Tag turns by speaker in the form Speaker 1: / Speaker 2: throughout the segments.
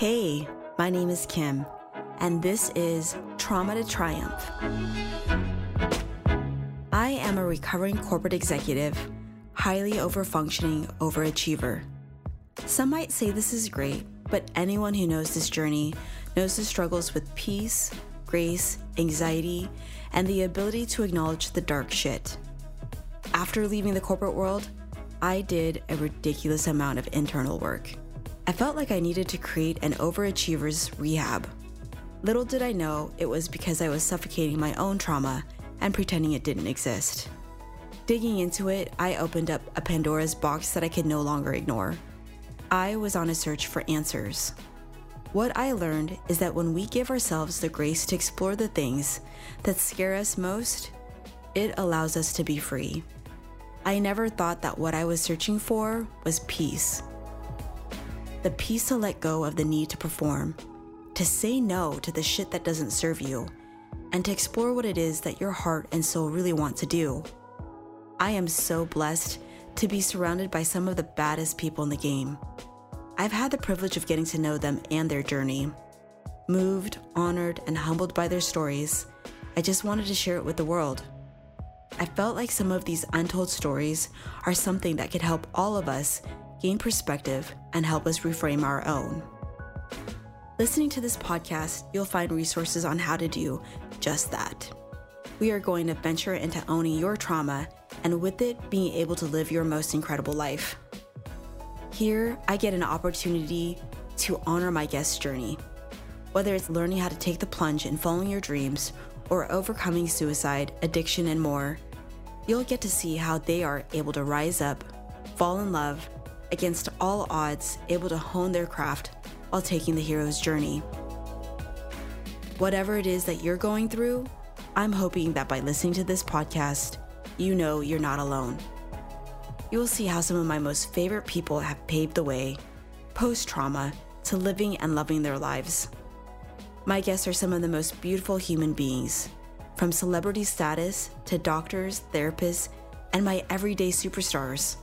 Speaker 1: Hey, my name is Kim, and this is Trauma to Triumph. I am a recovering corporate executive, highly overfunctioning overachiever. Some might say this is great, but anyone who knows this journey knows the struggles with peace, grace, anxiety, and the ability to acknowledge the dark shit. After leaving the corporate world, I did a ridiculous amount of internal work. I felt like I needed to create an overachiever's rehab. Little did I know it was because I was suffocating my own trauma and pretending it didn't exist. Digging into it, I opened up a Pandora's box that I could no longer ignore. I was on a search for answers. What I learned is that when we give ourselves the grace to explore the things that scare us most, it allows us to be free. I never thought that what I was searching for was peace. The peace to let go of the need to perform, to say no to the shit that doesn't serve you, and to explore what it is that your heart and soul really want to do. I am so blessed to be surrounded by some of the baddest people in the game. I've had the privilege of getting to know them and their journey. Moved, honored, and humbled by their stories, I just wanted to share it with the world. I felt like some of these untold stories are something that could help all of us gain perspective and help us reframe our own. Listening to this podcast, you'll find resources on how to do just that. We are going to venture into owning your trauma and with it, being able to live your most incredible life. Here, I get an opportunity to honor my guest's journey. Whether it's learning how to take the plunge in following your dreams or overcoming suicide, addiction, and more, you'll get to see how they are able to rise up, fall in love, against all odds, able to hone their craft while taking the hero's journey. Whatever it is that you're going through, I'm hoping that by listening to this podcast, you know you're not alone you will see how some of my most favorite people have paved the way, post trauma, to living and loving their lives. My guests are some of the most beautiful human beings, from celebrity status to doctors, therapists, and my everyday superstars.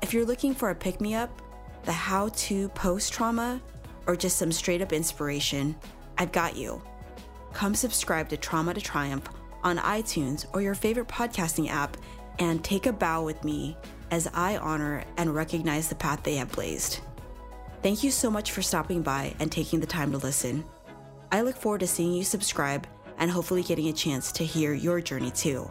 Speaker 1: If you're looking for a pick me up, the how to post trauma, or just some straight up inspiration, I've got you. Come subscribe to Trauma to Triumph on iTunes or your favorite podcasting app and take a bow with me as I honor and recognize the path they have blazed. Thank you so much for stopping by and taking the time to listen. I look forward to seeing you subscribe and hopefully getting a chance to hear your journey too.